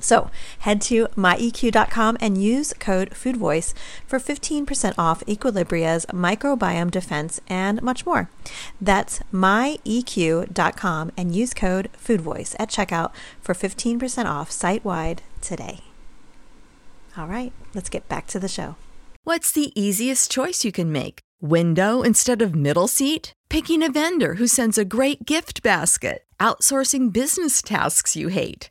So head to myeq.com and use code FoodVoice for 15% off Equilibria's microbiome defense and much more. That's myeq.com and use code FoodVoice at checkout for 15% off site wide today. All right, let's get back to the show. What's the easiest choice you can make? Window instead of middle seat? Picking a vendor who sends a great gift basket? Outsourcing business tasks you hate?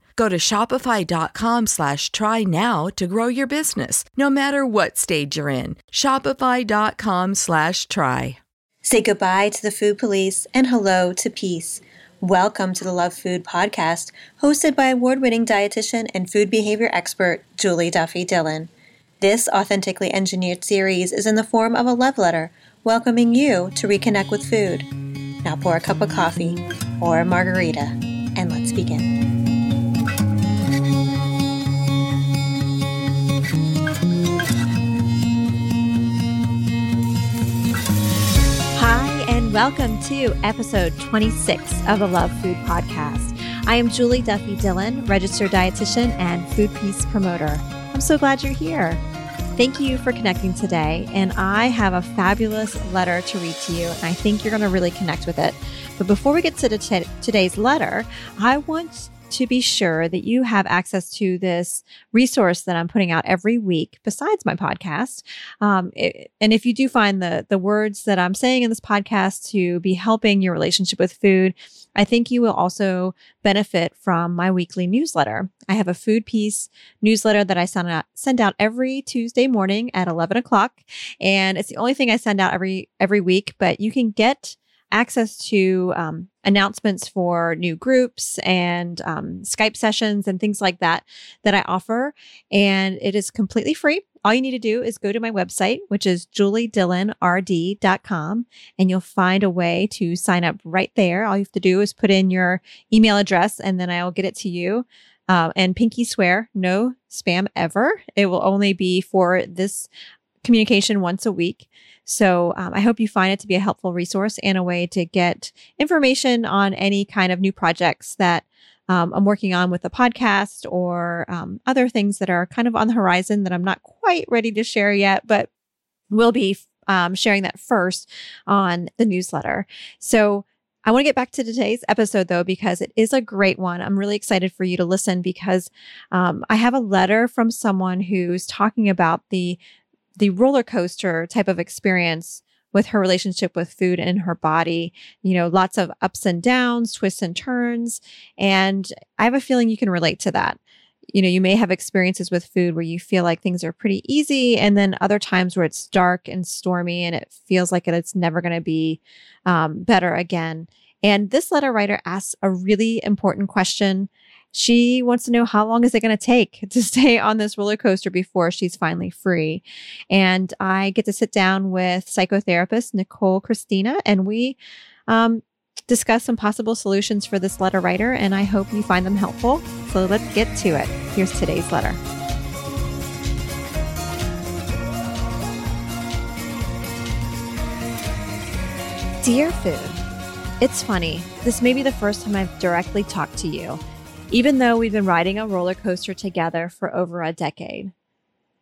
Go to shopify.com slash try now to grow your business, no matter what stage you're in. Shopify.com slash try. Say goodbye to the food police and hello to peace. Welcome to the Love Food podcast, hosted by award winning dietitian and food behavior expert Julie Duffy Dillon. This authentically engineered series is in the form of a love letter welcoming you to reconnect with food. Now pour a cup of coffee or a margarita and let's begin. Welcome to episode 26 of the Love Food Podcast. I am Julie Duffy Dillon, registered dietitian and food peace promoter. I'm so glad you're here. Thank you for connecting today. And I have a fabulous letter to read to you, and I think you're going to really connect with it. But before we get to t- today's letter, I want to be sure that you have access to this resource that I'm putting out every week besides my podcast. Um, it, and if you do find the, the words that I'm saying in this podcast to be helping your relationship with food, I think you will also benefit from my weekly newsletter. I have a food peace newsletter that I send out, send out every Tuesday morning at 11 o'clock. And it's the only thing I send out every, every week, but you can get access to um, announcements for new groups and um, Skype sessions and things like that that I offer. And it is completely free. All you need to do is go to my website, which is juliedillonrd.com, and you'll find a way to sign up right there. All you have to do is put in your email address, and then I'll get it to you. Uh, and pinky swear, no spam ever. It will only be for this communication once a week. So um, I hope you find it to be a helpful resource and a way to get information on any kind of new projects that um, I'm working on with the podcast or um, other things that are kind of on the horizon that I'm not quite ready to share yet, but we'll be um, sharing that first on the newsletter. So I want to get back to today's episode though, because it is a great one. I'm really excited for you to listen because um, I have a letter from someone who's talking about the the roller coaster type of experience with her relationship with food and her body. You know, lots of ups and downs, twists and turns. And I have a feeling you can relate to that. you know, you may have experiences with food where you feel like things are pretty easy, and then other times where it's dark and stormy and it feels like it's never going to be um, better again. And this letter writer asks a really important question. She wants to know how long is it going to take to stay on this roller coaster before she's finally free. And I get to sit down with psychotherapist Nicole Christina, and we um, discuss some possible solutions for this letter writer, and I hope you find them helpful. So let's get to it. Here's today's letter. Dear Food, it's funny. This may be the first time I've directly talked to you, even though we've been riding a roller coaster together for over a decade.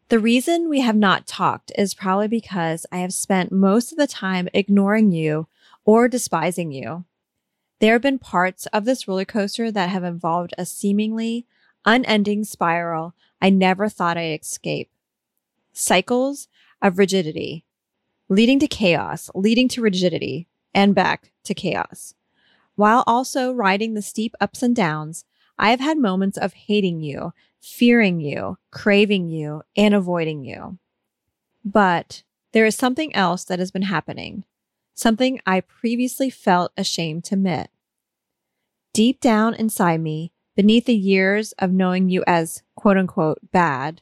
The reason we have not talked is probably because I have spent most of the time ignoring you or despising you. There have been parts of this roller coaster that have involved a seemingly unending spiral I never thought I'd escape. Cycles of rigidity, leading to chaos, leading to rigidity, and back to chaos. While also riding the steep ups and downs, I have had moments of hating you, fearing you, craving you, and avoiding you. But there is something else that has been happening something I previously felt ashamed to admit. Deep down inside me, beneath the years of knowing you as quote unquote bad,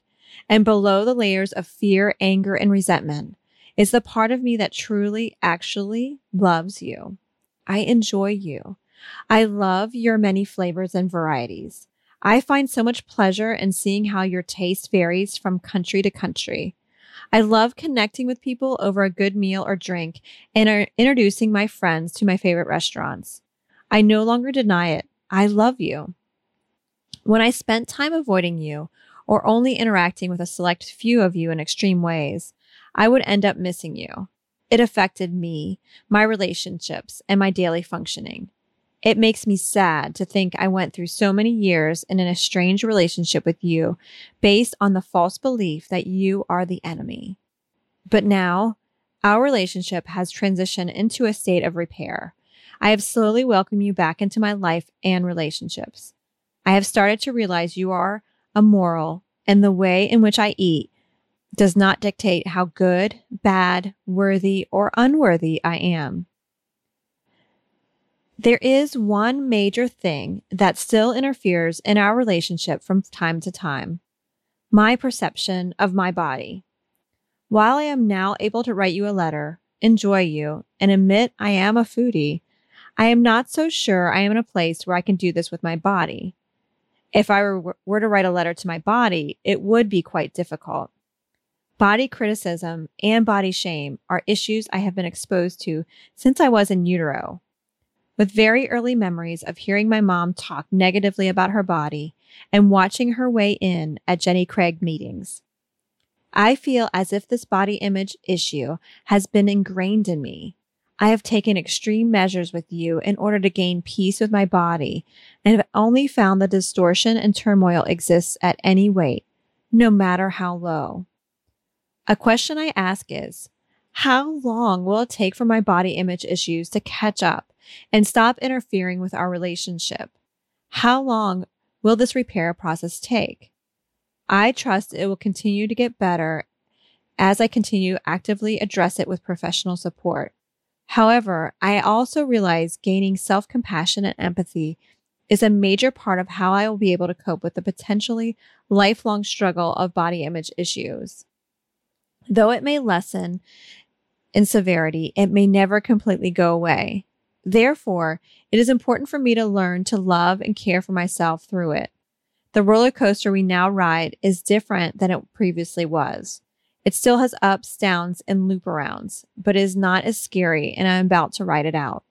and below the layers of fear, anger, and resentment, is the part of me that truly, actually loves you. I enjoy you. I love your many flavors and varieties. I find so much pleasure in seeing how your taste varies from country to country. I love connecting with people over a good meal or drink and are introducing my friends to my favorite restaurants. I no longer deny it. I love you. When I spent time avoiding you or only interacting with a select few of you in extreme ways, I would end up missing you. It affected me, my relationships, and my daily functioning. It makes me sad to think I went through so many years in an estranged relationship with you based on the false belief that you are the enemy. But now, our relationship has transitioned into a state of repair. I have slowly welcomed you back into my life and relationships. I have started to realize you are immoral, and the way in which I eat does not dictate how good, bad, worthy, or unworthy I am. There is one major thing that still interferes in our relationship from time to time my perception of my body. While I am now able to write you a letter, enjoy you, and admit I am a foodie, I am not so sure I am in a place where I can do this with my body. If I were, to write a letter to my body, it would be quite difficult. Body criticism and body shame are issues I have been exposed to since I was in utero with very early memories of hearing my mom talk negatively about her body and watching her weigh in at Jenny Craig meetings. I feel as if this body image issue has been ingrained in me. I have taken extreme measures with you in order to gain peace with my body and have only found the distortion and turmoil exists at any weight, no matter how low. A question I ask is, how long will it take for my body image issues to catch up and stop interfering with our relationship? How long will this repair process take? I trust it will continue to get better as I continue actively address it with professional support. However, I also realize gaining self compassion and empathy is a major part of how I will be able to cope with the potentially lifelong struggle of body image issues. Though it may lessen in severity, it may never completely go away. Therefore, it is important for me to learn to love and care for myself through it. The roller coaster we now ride is different than it previously was. It still has ups, downs, and loop arounds, but is not as scary, and I'm about to ride it out.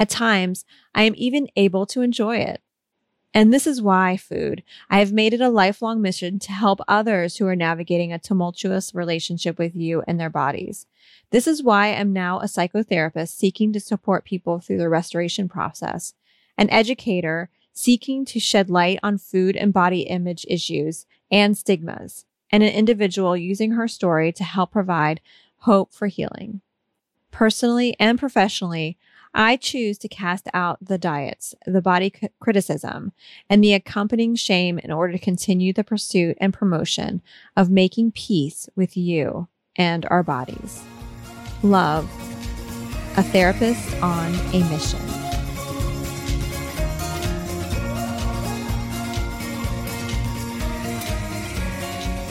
At times, I am even able to enjoy it. And this is why food. I have made it a lifelong mission to help others who are navigating a tumultuous relationship with you and their bodies. This is why I'm now a psychotherapist seeking to support people through the restoration process, an educator seeking to shed light on food and body image issues and stigmas, and an individual using her story to help provide hope for healing. Personally and professionally, I choose to cast out the diets, the body c- criticism, and the accompanying shame in order to continue the pursuit and promotion of making peace with you and our bodies. Love, a therapist on a mission.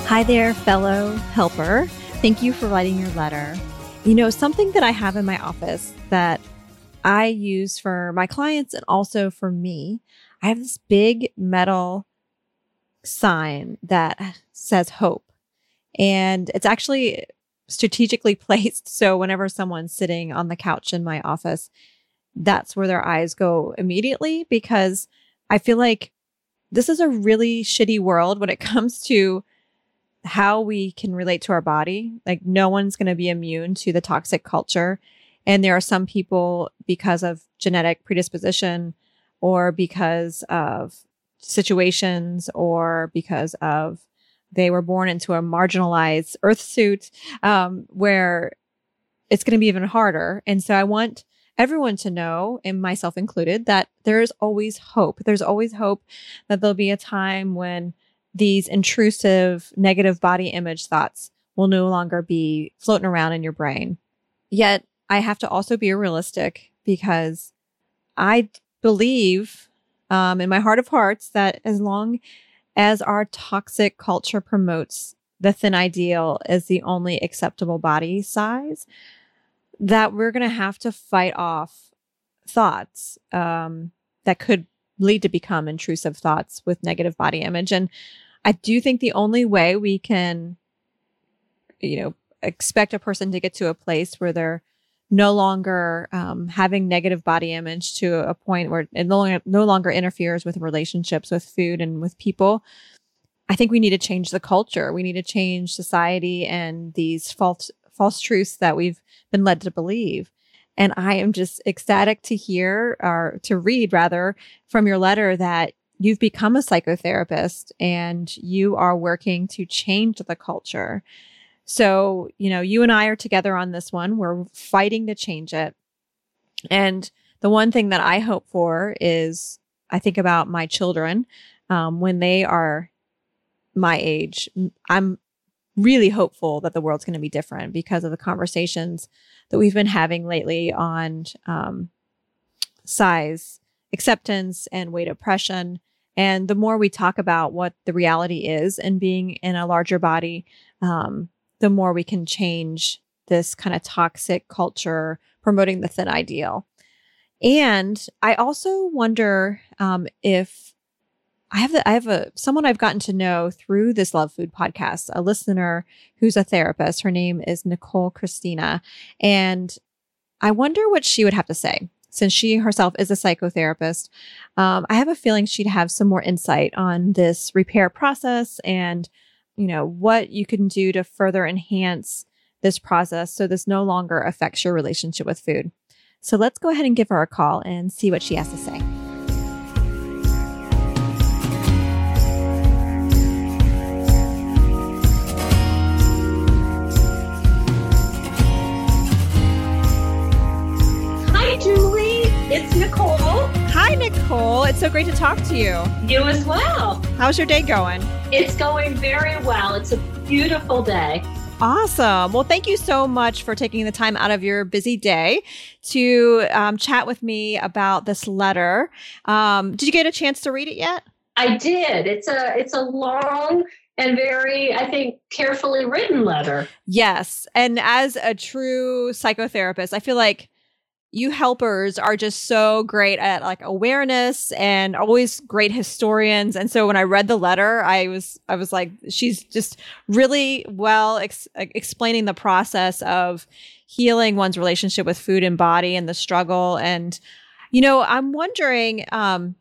Hi there, fellow helper. Thank you for writing your letter. You know, something that I have in my office that I use for my clients and also for me, I have this big metal sign that says hope. And it's actually strategically placed. So whenever someone's sitting on the couch in my office, that's where their eyes go immediately because I feel like this is a really shitty world when it comes to how we can relate to our body. Like, no one's going to be immune to the toxic culture. And there are some people, because of genetic predisposition or because of situations or because of they were born into a marginalized earth suit um, where it's going to be even harder. And so I want everyone to know, and myself included, that there's always hope. There's always hope that there'll be a time when these intrusive negative body image thoughts will no longer be floating around in your brain. Yet I have to also be realistic because I believe um, in my heart of hearts that as long as our toxic culture promotes the thin ideal as the only acceptable body size, that we're going to have to fight off thoughts um, that could lead to become intrusive thoughts with negative body image. And I do think the only way we can, you know, expect a person to get to a place where they're no longer um, having negative body image to a point where it no longer, no longer interferes with relationships with food and with people. I think we need to change the culture. We need to change society and these false false truths that we've been led to believe. And I am just ecstatic to hear or to read rather from your letter that you've become a psychotherapist and you are working to change the culture. So, you know, you and I are together on this one. We're fighting to change it. And the one thing that I hope for is I think about my children um, when they are my age. I'm really hopeful that the world's going to be different because of the conversations that we've been having lately on um, size acceptance and weight oppression. And the more we talk about what the reality is and being in a larger body, um, the more we can change this kind of toxic culture promoting the thin ideal. And I also wonder um, if I have the, I have a someone I've gotten to know through this Love Food podcast, a listener who's a therapist. Her name is Nicole Christina, and I wonder what she would have to say since she herself is a psychotherapist. Um, I have a feeling she'd have some more insight on this repair process and, you know, what you can do to further enhance this process so this no longer affects your relationship with food. So let's go ahead and give her a call and see what she has to say. Hi, Julie. It's Nicole. Hi, Nicole. It's so great to talk to you. You as well. How's your day going? It's going very well. It's a beautiful day. Awesome. Well, thank you so much for taking the time out of your busy day to um, chat with me about this letter. Um, did you get a chance to read it yet? I did. It's a it's a long and very, I think, carefully written letter. Yes. And as a true psychotherapist, I feel like you helpers are just so great at like awareness and always great historians and so when i read the letter i was i was like she's just really well ex- explaining the process of healing one's relationship with food and body and the struggle and you know i'm wondering um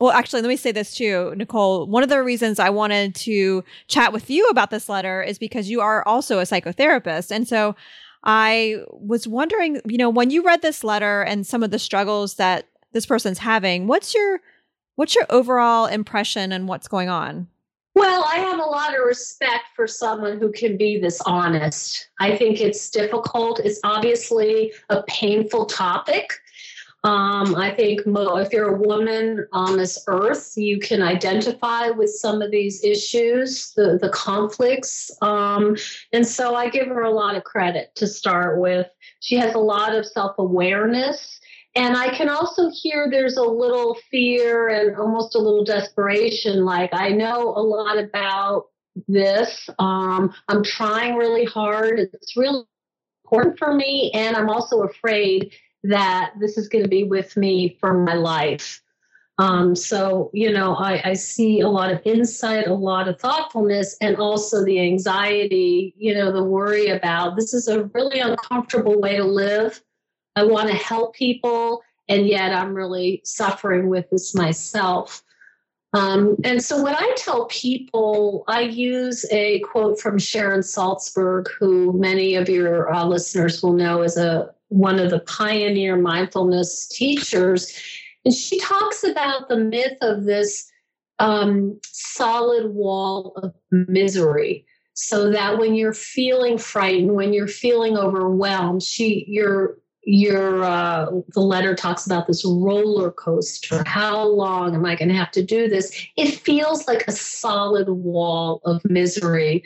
well, actually, let me say this too, Nicole. One of the reasons I wanted to chat with you about this letter is because you are also a psychotherapist. And so I was wondering, you know, when you read this letter and some of the struggles that this person's having, what's your what's your overall impression and what's going on? Well, I have a lot of respect for someone who can be this honest. I think it's difficult. It's obviously a painful topic. Um, I think mo- if you're a woman on this earth, you can identify with some of these issues, the, the conflicts. Um, and so I give her a lot of credit to start with. She has a lot of self awareness. And I can also hear there's a little fear and almost a little desperation. Like, I know a lot about this. Um, I'm trying really hard. It's really important for me. And I'm also afraid that this is going to be with me for my life. Um, so, you know, I, I, see a lot of insight, a lot of thoughtfulness, and also the anxiety, you know, the worry about this is a really uncomfortable way to live. I want to help people, and yet I'm really suffering with this myself. Um, and so, what I tell people, I use a quote from Sharon Salzberg, who many of your uh, listeners will know as a one of the pioneer mindfulness teachers. And she talks about the myth of this um, solid wall of misery. So that when you're feeling frightened, when you're feeling overwhelmed, she your your uh, the letter talks about this roller coaster. How long am I going to have to do this? It feels like a solid wall of misery.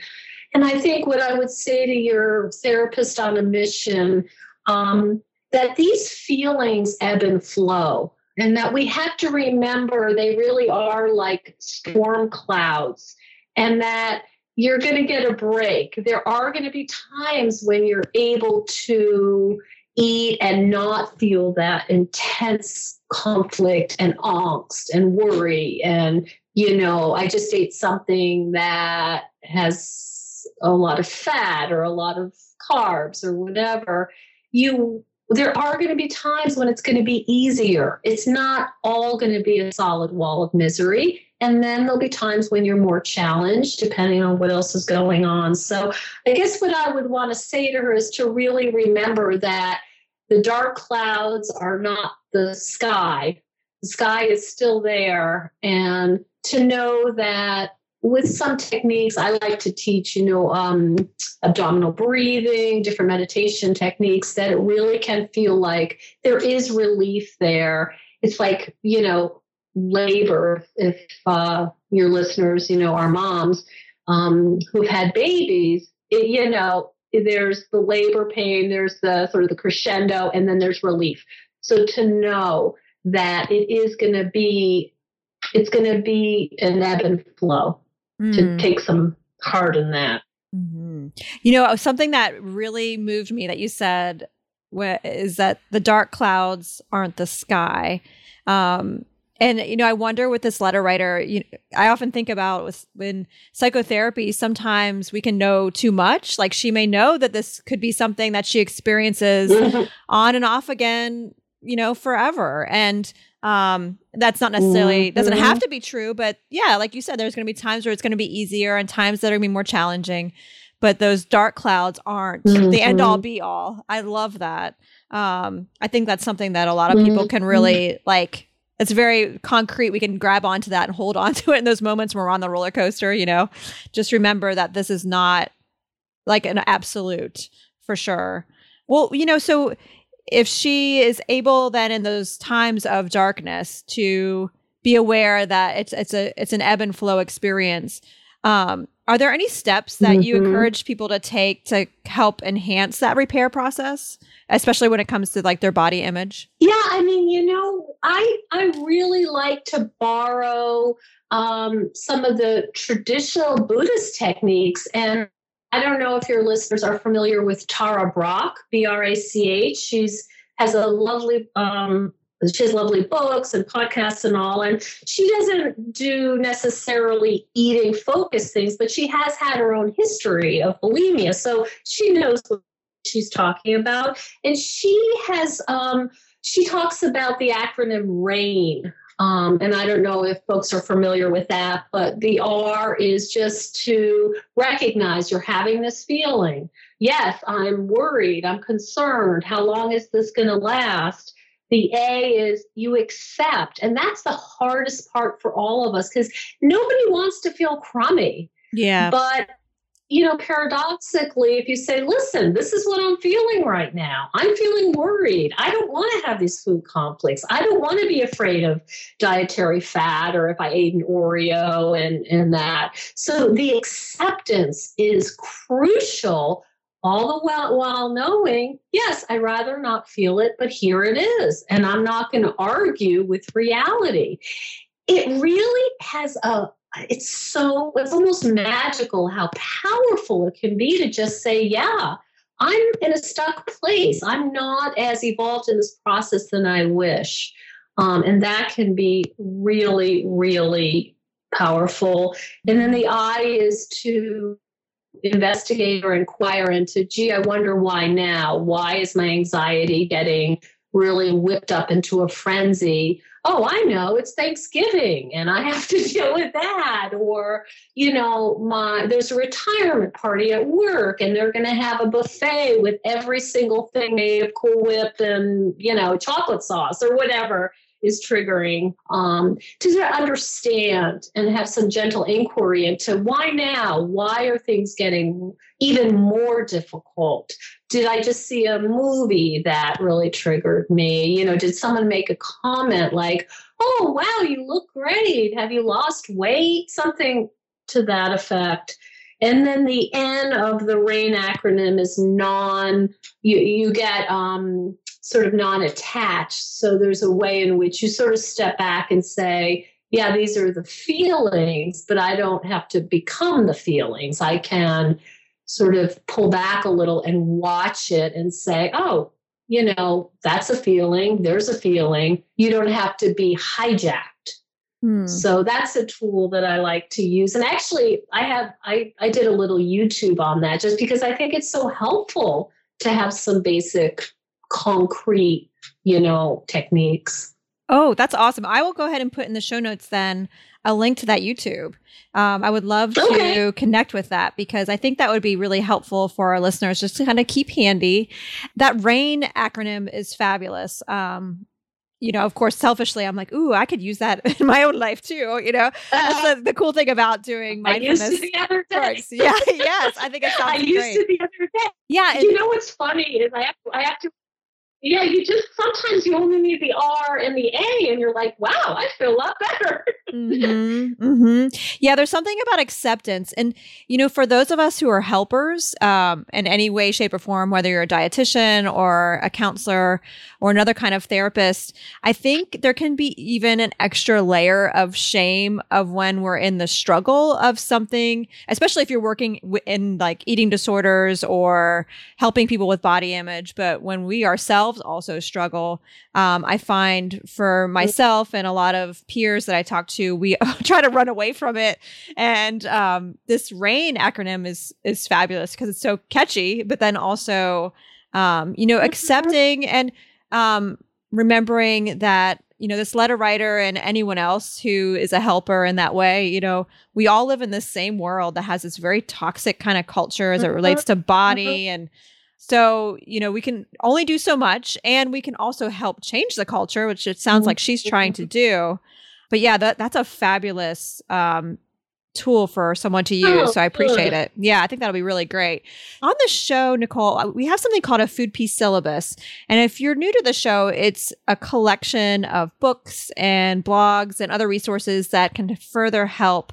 And I think what I would say to your therapist on a mission um, that these feelings ebb and flow, and that we have to remember they really are like storm clouds, and that you're going to get a break. There are going to be times when you're able to eat and not feel that intense conflict and angst and worry and you know i just ate something that has a lot of fat or a lot of carbs or whatever you there are going to be times when it's going to be easier. It's not all going to be a solid wall of misery. And then there'll be times when you're more challenged, depending on what else is going on. So I guess what I would want to say to her is to really remember that the dark clouds are not the sky. The sky is still there. And to know that with some techniques, I like to teach, you know, um, abdominal breathing, different meditation techniques that it really can feel like there is relief there. It's like, you know, labor, if uh, your listeners, you know, are moms um, who've had babies, it, you know, there's the labor pain, there's the sort of the crescendo, and then there's relief. So to know that it is going to be, it's going to be an ebb and flow mm. to take some heart in that. Mm-hmm. You know, something that really moved me that you said is that the dark clouds aren't the sky. Um, and you know, I wonder with this letter writer. You know, I often think about with when psychotherapy. Sometimes we can know too much. Like she may know that this could be something that she experiences mm-hmm. on and off again. You know, forever. And um, that's not necessarily mm-hmm. doesn't have to be true, but yeah, like you said, there's going to be times where it's going to be easier and times that are going to be more challenging. But those dark clouds aren't mm-hmm. the end all be all. I love that. Um, I think that's something that a lot of people can really mm-hmm. like. It's very concrete. We can grab onto that and hold on to it in those moments when we're on the roller coaster. You know, just remember that this is not like an absolute for sure. Well, you know, so if she is able then in those times of darkness to be aware that it's it's a it's an ebb and flow experience um, are there any steps that mm-hmm. you encourage people to take to help enhance that repair process especially when it comes to like their body image yeah i mean you know i i really like to borrow um, some of the traditional buddhist techniques and I don't know if your listeners are familiar with Tara Brach, B R A C H. She's has a lovely um, she has lovely books and podcasts and all and she doesn't do necessarily eating focused things but she has had her own history of bulimia so she knows what she's talking about and she has um, she talks about the acronym rain um, and I don't know if folks are familiar with that, but the R is just to recognize you're having this feeling. Yes, I'm worried, I'm concerned. How long is this going to last? The A is you accept. And that's the hardest part for all of us because nobody wants to feel crummy. Yeah. But you know, paradoxically, if you say, listen, this is what I'm feeling right now, I'm feeling worried. I don't want to have these food conflicts. I don't want to be afraid of dietary fat or if I ate an Oreo and, and that. So the acceptance is crucial all the while while knowing, yes, I'd rather not feel it, but here it is. And I'm not going to argue with reality. It really has a it's so it's almost magical how powerful it can be to just say yeah i'm in a stuck place. I'm not as evolved in this process than i wish. Um, and that can be really really powerful. And then the i is to investigate or inquire into gee i wonder why now? Why is my anxiety getting really whipped up into a frenzy oh, I know it's Thanksgiving and I have to deal with that. Or, you know, my there's a retirement party at work and they're going to have a buffet with every single thing made of Cool Whip and, you know, chocolate sauce or whatever is triggering um, to understand and have some gentle inquiry into why now? Why are things getting even more difficult? Did i just see a movie that really triggered me? You know did someone make a comment like oh wow you look great. Have you lost weight? Something to that effect and then the N of the RAIN acronym is non, you, you get um, sort of non attached. So there's a way in which you sort of step back and say, yeah, these are the feelings, but I don't have to become the feelings. I can sort of pull back a little and watch it and say, oh, you know, that's a feeling. There's a feeling. You don't have to be hijacked. Hmm. So that's a tool that I like to use. And actually, I have I I did a little YouTube on that just because I think it's so helpful to have some basic concrete, you know, techniques. Oh, that's awesome. I will go ahead and put in the show notes then a link to that YouTube. Um, I would love okay. to connect with that because I think that would be really helpful for our listeners just to kind of keep handy. That RAIN acronym is fabulous. Um, you know, of course, selfishly, I'm like, ooh, I could use that in my own life too. You know, that's uh-huh. the, the cool thing about doing mindfulness. I used to the other day. Yeah, yes, I think it sounds I used great. to the other day. Yeah, you know what's funny is I have I have to yeah, you just sometimes you only need the R and the A, and you're like, wow, I feel a lot better. mm-hmm, mm-hmm. Yeah, there's something about acceptance. And, you know, for those of us who are helpers um, in any way, shape, or form, whether you're a dietitian or a counselor or another kind of therapist, I think there can be even an extra layer of shame of when we're in the struggle of something, especially if you're working in like eating disorders or helping people with body image. But when we ourselves, themselves also struggle. Um, I find for myself and a lot of peers that I talk to, we try to run away from it. And um, this RAIN acronym is is fabulous because it's so catchy, but then also, um, you know, accepting and um, remembering that you know this letter writer and anyone else who is a helper in that way you know we all live in this same world that has this very toxic kind of culture as it relates to body mm-hmm. and so, you know, we can only do so much and we can also help change the culture, which it sounds like she's trying to do. But yeah, that that's a fabulous um, tool for someone to use. Oh, so I appreciate good. it. Yeah, I think that'll be really great. On the show, Nicole, uh, we have something called a food peace syllabus. And if you're new to the show, it's a collection of books and blogs and other resources that can further help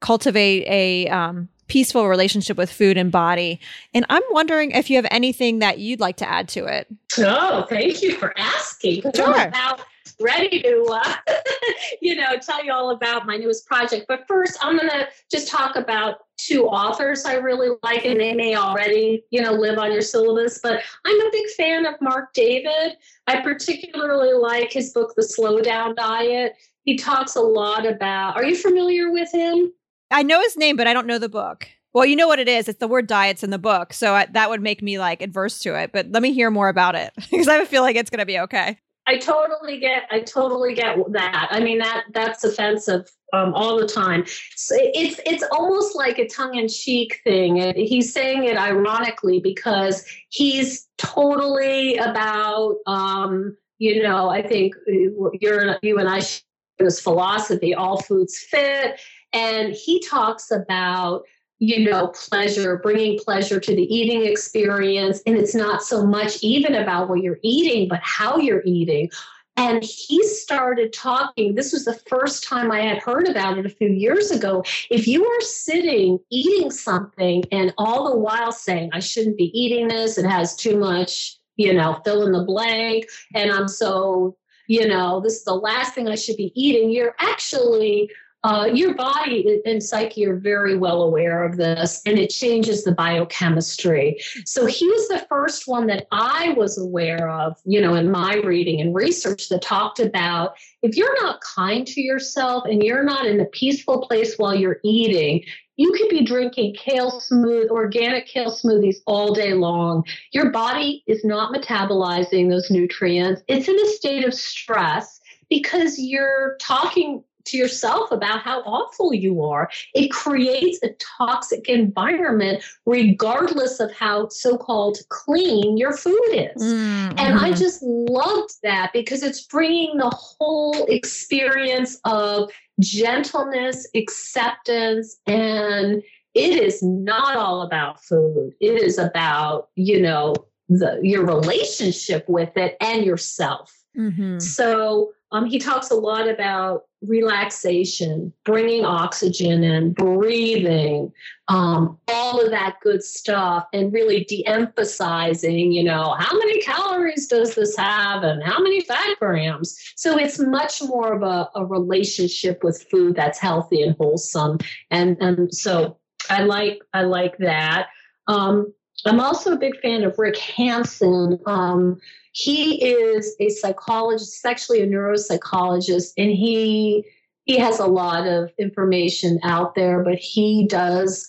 cultivate a um, peaceful relationship with food and body. And I'm wondering if you have anything that you'd like to add to it. Oh, thank you for asking. Sure. I'm about ready to, uh, you know, tell you all about my newest project. But first, I'm going to just talk about two authors I really like, and they may already, you know, live on your syllabus. But I'm a big fan of Marc David. I particularly like his book, The Slow Down Diet. He talks a lot about. Are you familiar with him? I know his name, but I don't know the book. Well, you know what it is. It's the word diets in the book. So I, that would make me like adverse to it. But let me hear more about it because I feel like it's going to be okay. I totally get. I totally get that. I mean that that's offensive um, all the time. So it's it's almost like a tongue in cheek thing. He's saying it ironically because he's totally about. Um, you know, I think uh, you're you and I share this philosophy: all foods fit, and he talks about you know, pleasure, bringing pleasure to the eating experience. And it's not so much even about what you're eating, but how you're eating. And he started talking. This was the first time I had heard about it a few years ago. If you are sitting eating something and all the while saying, I shouldn't be eating this, it has too much, you know, fill in the blank, and I'm so, you know, this is the last thing I should be eating, you're actually uh, your body and psyche are very well aware of this and it changes the biochemistry. So he was the first one that I was aware of, you know, in my reading and research that talked about if you're not kind to yourself and you're not in a peaceful place while you're eating, you could be drinking kale smooth, organic kale smoothies all day long. Your body is not metabolizing those nutrients. It's in a state of stress because you're talking to yourself about how awful you are. It creates a toxic environment, regardless of how so called clean your food is. Mm-hmm. And I just loved that because it's bringing the whole experience of gentleness, acceptance, and it is not all about food. It is about, you know, the your relationship with it and yourself. Mm-hmm. So um, he talks a lot about relaxation, bringing oxygen in, breathing, um, all of that good stuff, and really de emphasizing, you know, how many calories does this have and how many fat grams? So it's much more of a, a relationship with food that's healthy and wholesome. And, and so I like, I like that. Um, I'm also a big fan of Rick Hanson. Um, he is a psychologist, he's actually a neuropsychologist, and he he has a lot of information out there, but he does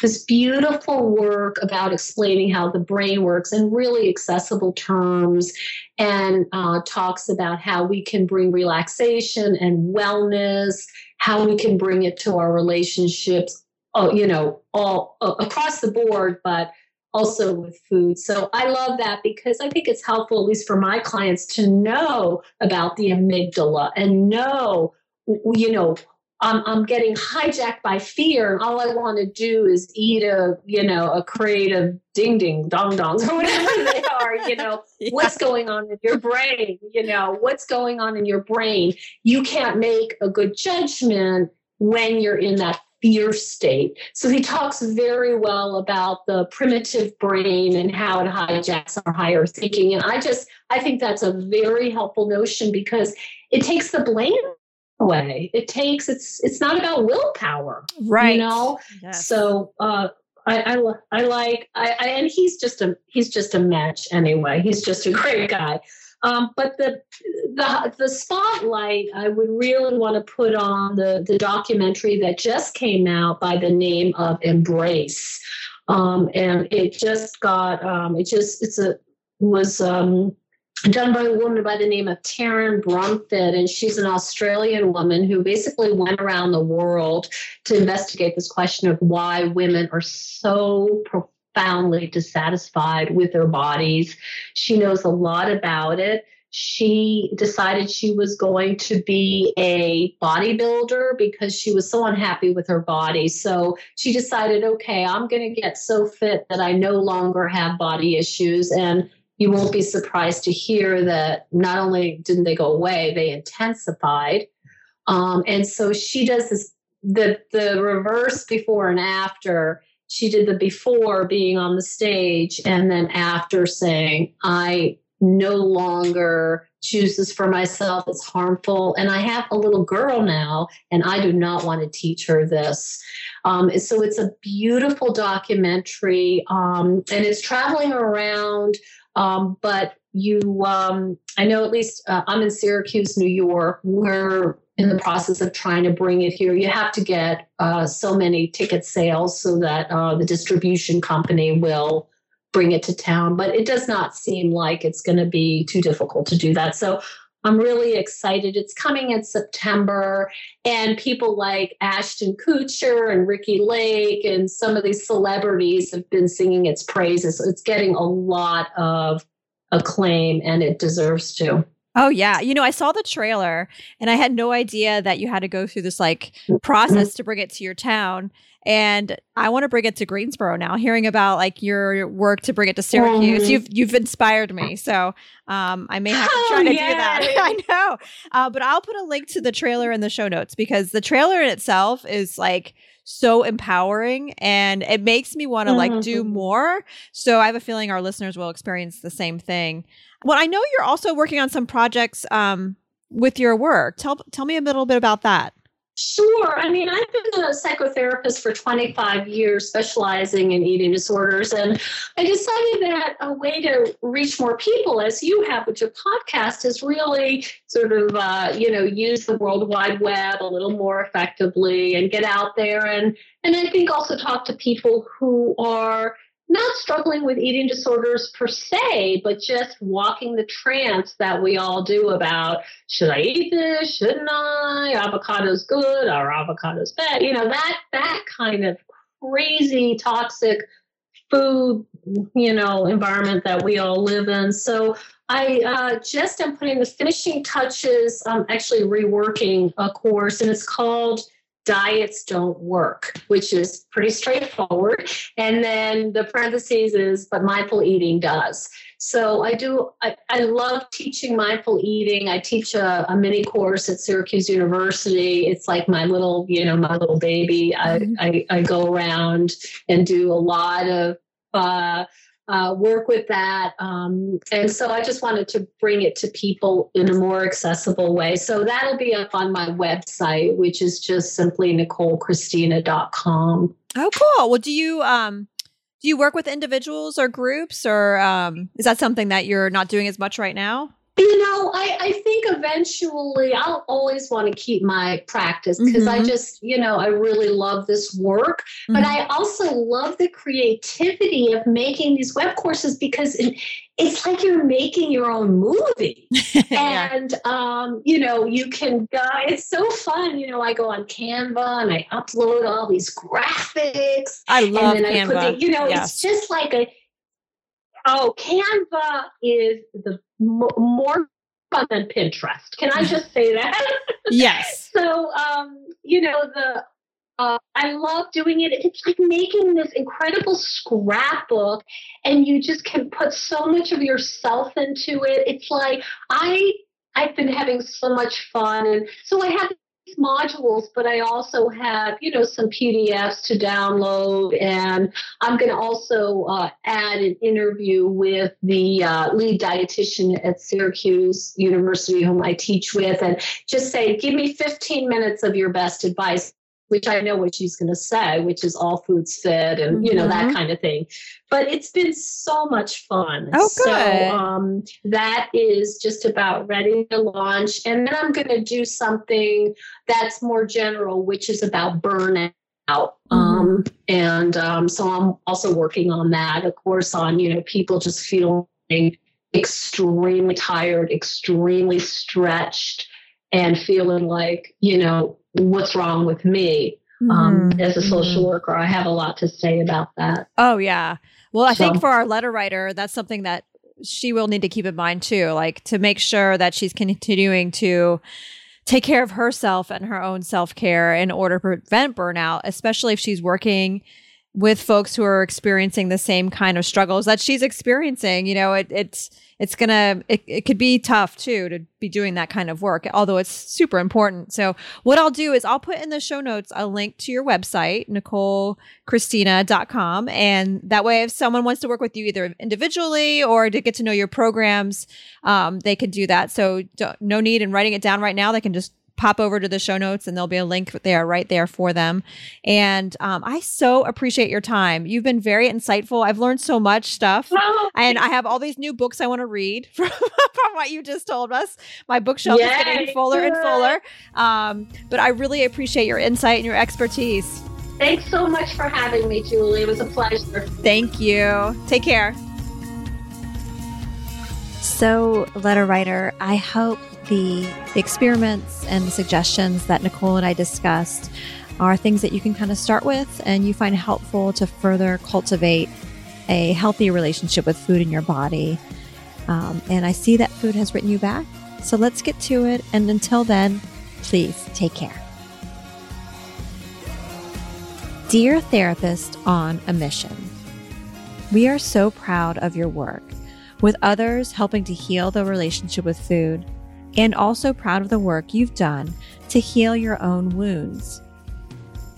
this beautiful work about explaining how the brain works in really accessible terms and uh, talks about how we can bring relaxation and wellness, how we can bring it to our relationships, oh, you know, all uh, across the board, but also with food. So I love that because I think it's helpful, at least for my clients, to know about the amygdala and know, you know, I'm, I'm getting hijacked by fear and all I want to do is eat a, you know, a crate of ding ding dong dongs or whatever they are, you know, yeah. what's going on in your brain, you know, what's going on in your brain. You can't make a good judgment when you're in that fear state. So he talks very well about the primitive brain and how it hijacks our higher thinking. And I just, I think that's a very helpful notion because it takes the blame away. It takes, it's, it's not about willpower. Right. You know? Yes. So, uh, I, I, I like I, I and he's just a he's just a match anyway. He's just a great guy. Um, but the, the the spotlight I would really want to put on the the documentary that just came out by the name of Embrace, um, and it just got um, it just it's a was um, done by a woman by the name of Taryn Brumfitt, and she's an Australian woman who basically went around the world to investigate this question of why women are so profoundly dissatisfied with their bodies. She knows a lot about it. She decided she was going to be a bodybuilder because she was so unhappy with her body. So she decided, okay, I'm going to get so fit that I no longer have body issues. And you won't be surprised to hear that not only didn't they go away, they intensified. Um, and so she does this the the reverse before and after she did the before being on the stage and then after saying, I no longer choose this for myself. It's harmful. And I have a little girl now, and I do not want to teach her this. Um, so it's a beautiful documentary, um, and it's traveling around. Um, but you, um, I know at least uh, I'm in Syracuse, New York. We're in the process of trying to bring it here. You have to get uh, so many ticket sales so that uh, the distribution company will bring it to town. But it does not seem like it's going to be too difficult to do that. So I'm really excited. It's coming in September, and people like Ashton Kutcher and Ricki Lake and some of these celebrities have been singing its praises. It's getting a lot of acclaim, and it deserves to. Oh yeah, you know, I saw the trailer and I had no idea that you had to go through this like process to bring it to your town. and I want to bring it to Greensboro now. Hearing about like your work to bring it to Syracuse, mm-hmm. you've you've inspired me. So um, I may have to try oh, to do that. I know, uh, but I'll put a link to the trailer in the show notes because the trailer in itself is like so empowering and it makes me want to like do mm-hmm. more. So I have a feeling our listeners will experience the same thing. Well, I know you're also working on some projects um, with your work. Tell tell me a little bit about that. Sure. I mean, I've been a psychotherapist for 25 years, specializing in eating disorders. And I decided that a way to reach more people, as you have with your podcast, is really sort of, uh, you know, use the World Wide Web a little more effectively and get out there. And, and I think also talk to people who are not struggling with eating disorders per se, but just walking the trance that we all do about should I eat this? Shouldn't I? Avocado's good or avocado's bad. You know, that that kind of crazy toxic food, you know, environment that we all live in. So I uh, just am putting the finishing touches, I'm actually reworking a course, and it's called diets don't work, which is pretty straightforward. And then the parentheses is, but mindful eating does. So I do, I, I love teaching mindful eating. I teach a, a, mini course at Syracuse University. It's like my little, you know, my little baby. I, mm-hmm. I, I go around and do a lot of, uh, uh, work with that. Um, and so I just wanted to bring it to people in a more accessible way. So that'll be up on my website, which is just simply NicoleChristina.com. Oh, cool. Well, do you, um, do you work with individuals or groups or um, is that something that you're not doing as much right now? You know, I, I think eventually I'll always want to keep my practice because mm-hmm. I just, you know, I really love this work. Mm-hmm. But I also love the creativity of making these web courses because it, it's like you're making your own movie. yeah. And, um, you know, you can go, it's so fun. You know, I go on Canva and I upload all these graphics. I love Canva. It, you know, yes. it's just like a, Oh, Canva is the more fun than Pinterest. Can I just say that? Yes. so, um, you know, the uh, I love doing it. It's like making this incredible scrapbook, and you just can put so much of yourself into it. It's like I I've been having so much fun, and so I have modules, but I also have, you know, some PDFs to download. And I'm going to also uh, add an interview with the uh, lead dietitian at Syracuse University, whom I teach with, and just say, give me 15 minutes of your best advice which I know what she's going to say, which is all foods fit and mm-hmm. you know that mm-hmm. kind of thing. But it's been so much fun. Oh, good. So um, that is just about ready to launch, and then I'm going to do something that's more general, which is about burnout. Mm-hmm. Um, and um, so I'm also working on that, of course, on you know people just feeling extremely tired, extremely stretched, and feeling like you know what's wrong with me um, mm-hmm. as a social mm-hmm. worker. I have a lot to say about that. Oh, yeah. Well, I so. think for our letter writer, that's something that she will need to keep in mind too, like to make sure that she's continuing to take care of herself and her own self care in order to prevent burnout, especially if she's working with folks who are experiencing the same kind of struggles that she's experiencing. You know, it, it's it's gonna it, it could be tough too to be doing that kind of work although it's super important so what i'll do is i'll put in the show notes a link to your website nicolechristina.com and that way if someone wants to work with you either individually or to get to know your programs um, they can do that so no need in writing it down right now they can just pop over to the show notes and there'll be a link there right there for them. And um, I so appreciate your time. You've been very insightful. I've learned so much stuff. Oh, and I have all these new books I want to read from, from what you just told us. My bookshelf Yay, is getting fuller and fuller. Um, but I really appreciate your insight and your expertise. Thanks so much for having me, Julie. It was a pleasure. Thank you. Take care. So, letter writer, I hope the experiments and the suggestions that Nicole and I discussed are things that you can kind of start with and you find helpful to further cultivate a healthy relationship with food in your body. Um, and I see that food has written you back. So let's get to it. And until then, please take care. Dear Therapist on a Mission, we are so proud of your work, with others helping to heal the relationship with food, and also proud of the work you've done to heal your own wounds.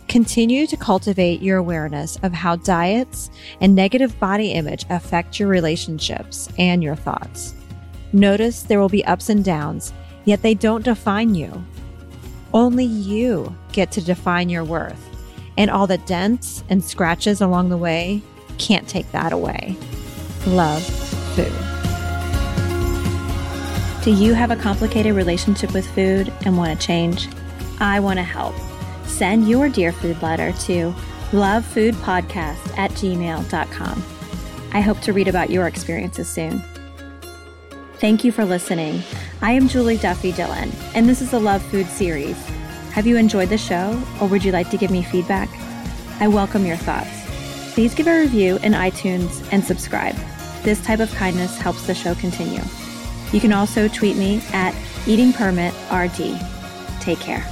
Continue to cultivate your awareness of how diets and negative body image affect your relationships and your thoughts. Notice there will be ups and downs, yet they don't define you. Only you get to define your worth and all the dents and scratches along the way can't take that away. Love food. Do you have a complicated relationship with food and want to change? I want to help. Send your Dear Food letter to lovefoodpodcast at gmail.com. I hope to read about your experiences soon. Thank you for listening. I am Julie Duffy Dillon, and this is the Love Food series. Have you enjoyed the show, or would you like to give me feedback? I welcome your thoughts. Please give a review in iTunes and subscribe. This type of kindness helps the show continue. You can also tweet me at eatingpermitrd. Take care.